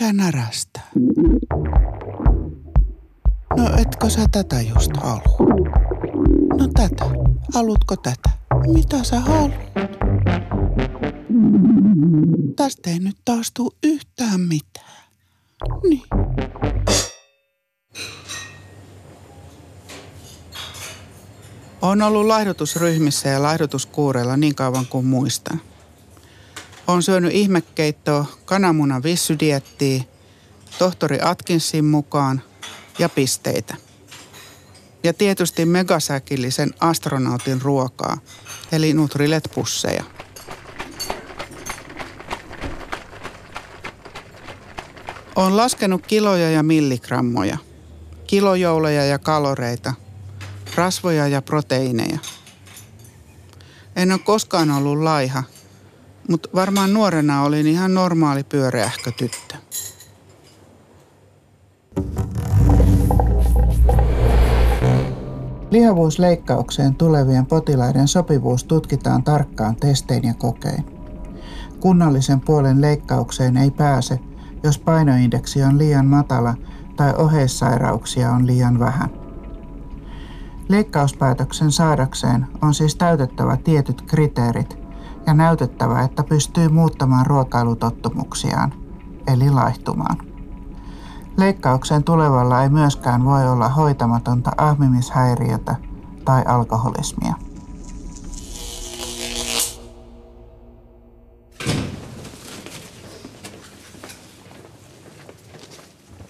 Mikä närästää? No etkö sä tätä just halua? No tätä. Haluatko tätä? Mitä sä haluat? Tästä ei nyt taas tuu yhtään mitään. Niin. Olen ollut laihdutusryhmissä ja laihdutuskuureilla niin kauan kuin muistan. Olen syönyt ihmekeittoa, kananmunan vissydiettiä, tohtori Atkinsin mukaan ja pisteitä. Ja tietysti megasäkillisen astronautin ruokaa, eli Nutrilet-pusseja. Olen laskenut kiloja ja milligrammoja, kilojouleja ja kaloreita, rasvoja ja proteiineja. En ole koskaan ollut laiha, mutta varmaan nuorena olin ihan normaali pyöreähkö tyttö. Lihavuusleikkaukseen tulevien potilaiden sopivuus tutkitaan tarkkaan testein ja kokein. Kunnallisen puolen leikkaukseen ei pääse, jos painoindeksi on liian matala tai oheissairauksia on liian vähän. Leikkauspäätöksen saadakseen on siis täytettävä tietyt kriteerit ja näytettävä, että pystyy muuttamaan ruokailutottumuksiaan, eli laihtumaan. Leikkaukseen tulevalla ei myöskään voi olla hoitamatonta ahmimishäiriötä tai alkoholismia.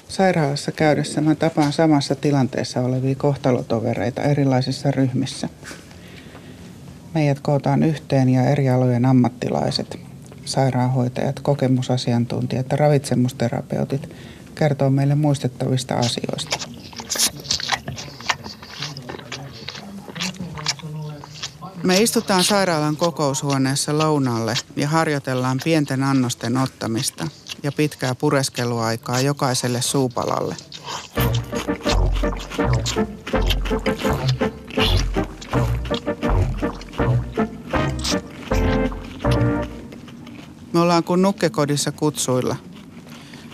Sairaalassa käydessä mä tapaan samassa tilanteessa olevia kohtalotovereita erilaisissa ryhmissä. Meidät kootaan yhteen ja eri alojen ammattilaiset, sairaanhoitajat, kokemusasiantuntijat ja ravitsemusterapeutit kertoo meille muistettavista asioista. Me istutaan sairaalan kokoushuoneessa lounalle ja harjoitellaan pienten annosten ottamista ja pitkää pureskeluaikaa jokaiselle suupalalle. Me ollaan kuin nukkekodissa kutsuilla –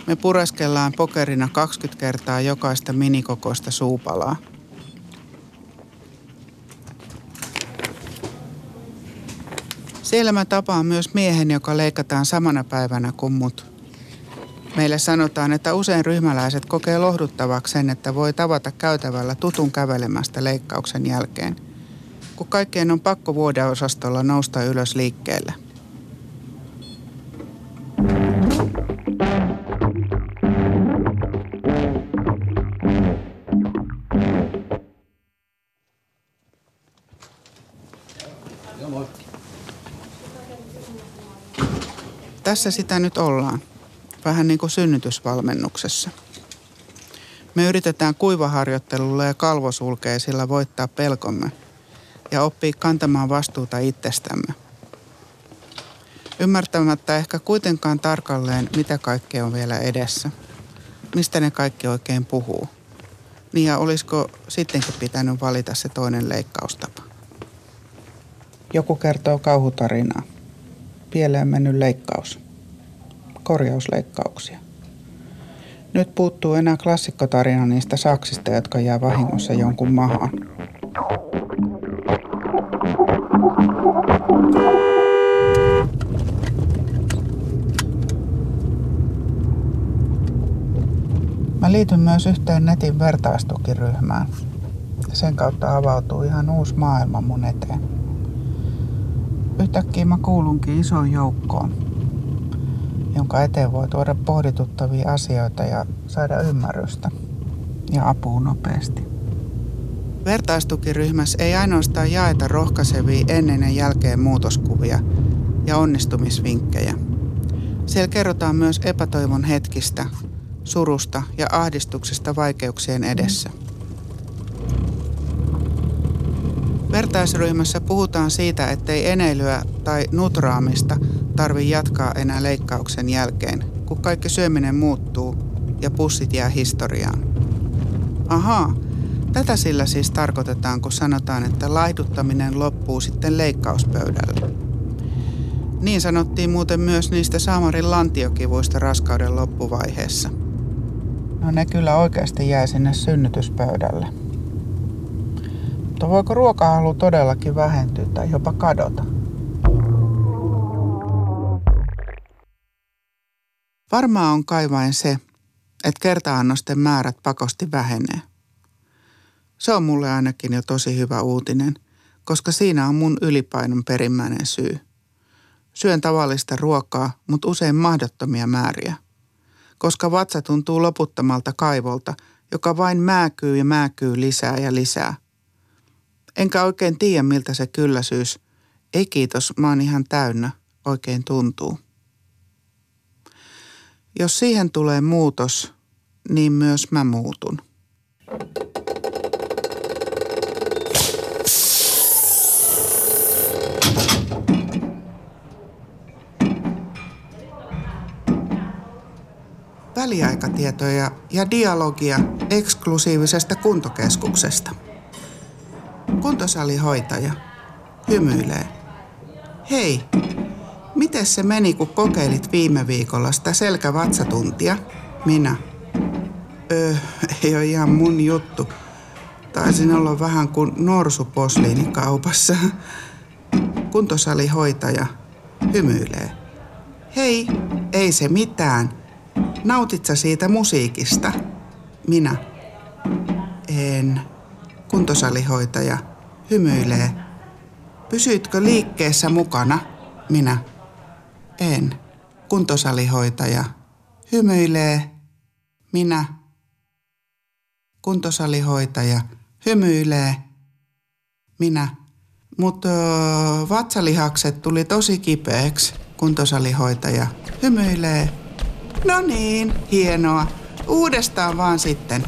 me pureskellaan pokerina 20 kertaa jokaista minikokoista suupalaa. Siellä mä tapaan myös miehen, joka leikataan samana päivänä kuin mut. Meille sanotaan, että usein ryhmäläiset kokee lohduttavaksi sen, että voi tavata käytävällä tutun kävelemästä leikkauksen jälkeen, kun kaikkien on pakko vuodeosastolla nousta ylös liikkeelle. Tässä sitä nyt ollaan. Vähän niin kuin synnytysvalmennuksessa. Me yritetään kuivaharjoittelulla ja kalvosulkeisilla voittaa pelkomme ja oppii kantamaan vastuuta itsestämme. Ymmärtämättä ehkä kuitenkaan tarkalleen, mitä kaikkea on vielä edessä. Mistä ne kaikki oikein puhuu. Niin ja olisiko sittenkin pitänyt valita se toinen leikkaustapa. Joku kertoo kauhutarinaa. Pieleen mennyt leikkaus. Korjausleikkauksia. Nyt puuttuu enää klassikkotarina niistä saksista, jotka jää vahingossa jonkun mahaan. Mä liityn myös yhteen netin vertaistukiryhmään. Sen kautta avautuu ihan uusi maailma mun eteen. Yhtäkkiä mä kuulunkin isoon joukkoon, jonka eteen voi tuoda pohdituttavia asioita ja saada ymmärrystä ja apua nopeasti. Vertaistukiryhmässä ei ainoastaan jaeta rohkaisevia ennen ja jälkeen muutoskuvia ja onnistumisvinkkejä. Siellä kerrotaan myös epätoivon hetkistä, surusta ja ahdistuksesta vaikeuksien edessä. Vertaisryhmässä puhutaan siitä, ettei eneilyä tai nutraamista tarvi jatkaa enää leikkauksen jälkeen, kun kaikki syöminen muuttuu ja pussit jää historiaan. Ahaa, tätä sillä siis tarkoitetaan, kun sanotaan, että laihduttaminen loppuu sitten leikkauspöydällä. Niin sanottiin muuten myös niistä Saamarin lantiokivuista raskauden loppuvaiheessa. No ne kyllä oikeasti jäi sinne synnytyspöydälle. Mutta voiko ruokahalu todellakin vähentyä tai jopa kadota? Varmaa on kai vain se, että kertaannosten määrät pakosti vähenee. Se on mulle ainakin jo tosi hyvä uutinen, koska siinä on mun ylipainon perimmäinen syy. Syön tavallista ruokaa, mutta usein mahdottomia määriä. Koska vatsa tuntuu loputtomalta kaivolta, joka vain määkyy ja määkyy lisää ja lisää. Enkä oikein tiedä, miltä se kylläisyys, ei kiitos, mä oon ihan täynnä, oikein tuntuu. Jos siihen tulee muutos, niin myös mä muutun. Väliaikatietoja ja dialogia eksklusiivisesta kuntokeskuksesta. Kuntosalihoitaja hymyilee. Hei, Miten se meni, kun kokeilit viime viikolla sitä selkävatsatuntia? Minä. Öö, ei ole ihan mun juttu. Taisin olla vähän kuin norsu posliinikaupassa. Kuntosalihoitaja hymyilee. Hei, ei se mitään. Nautitsa siitä musiikista? Minä. En. Kuntosalihoitaja hymyilee. Pysyitkö liikkeessä mukana? Minä. En. Kuntosalihoitaja. Hymyilee. Minä. Kuntosalihoitaja. Hymyilee. Minä. Mutta vatsalihakset tuli tosi kipeäksi. Kuntosalihoitaja. Hymyilee. No niin, hienoa. Uudestaan vaan sitten.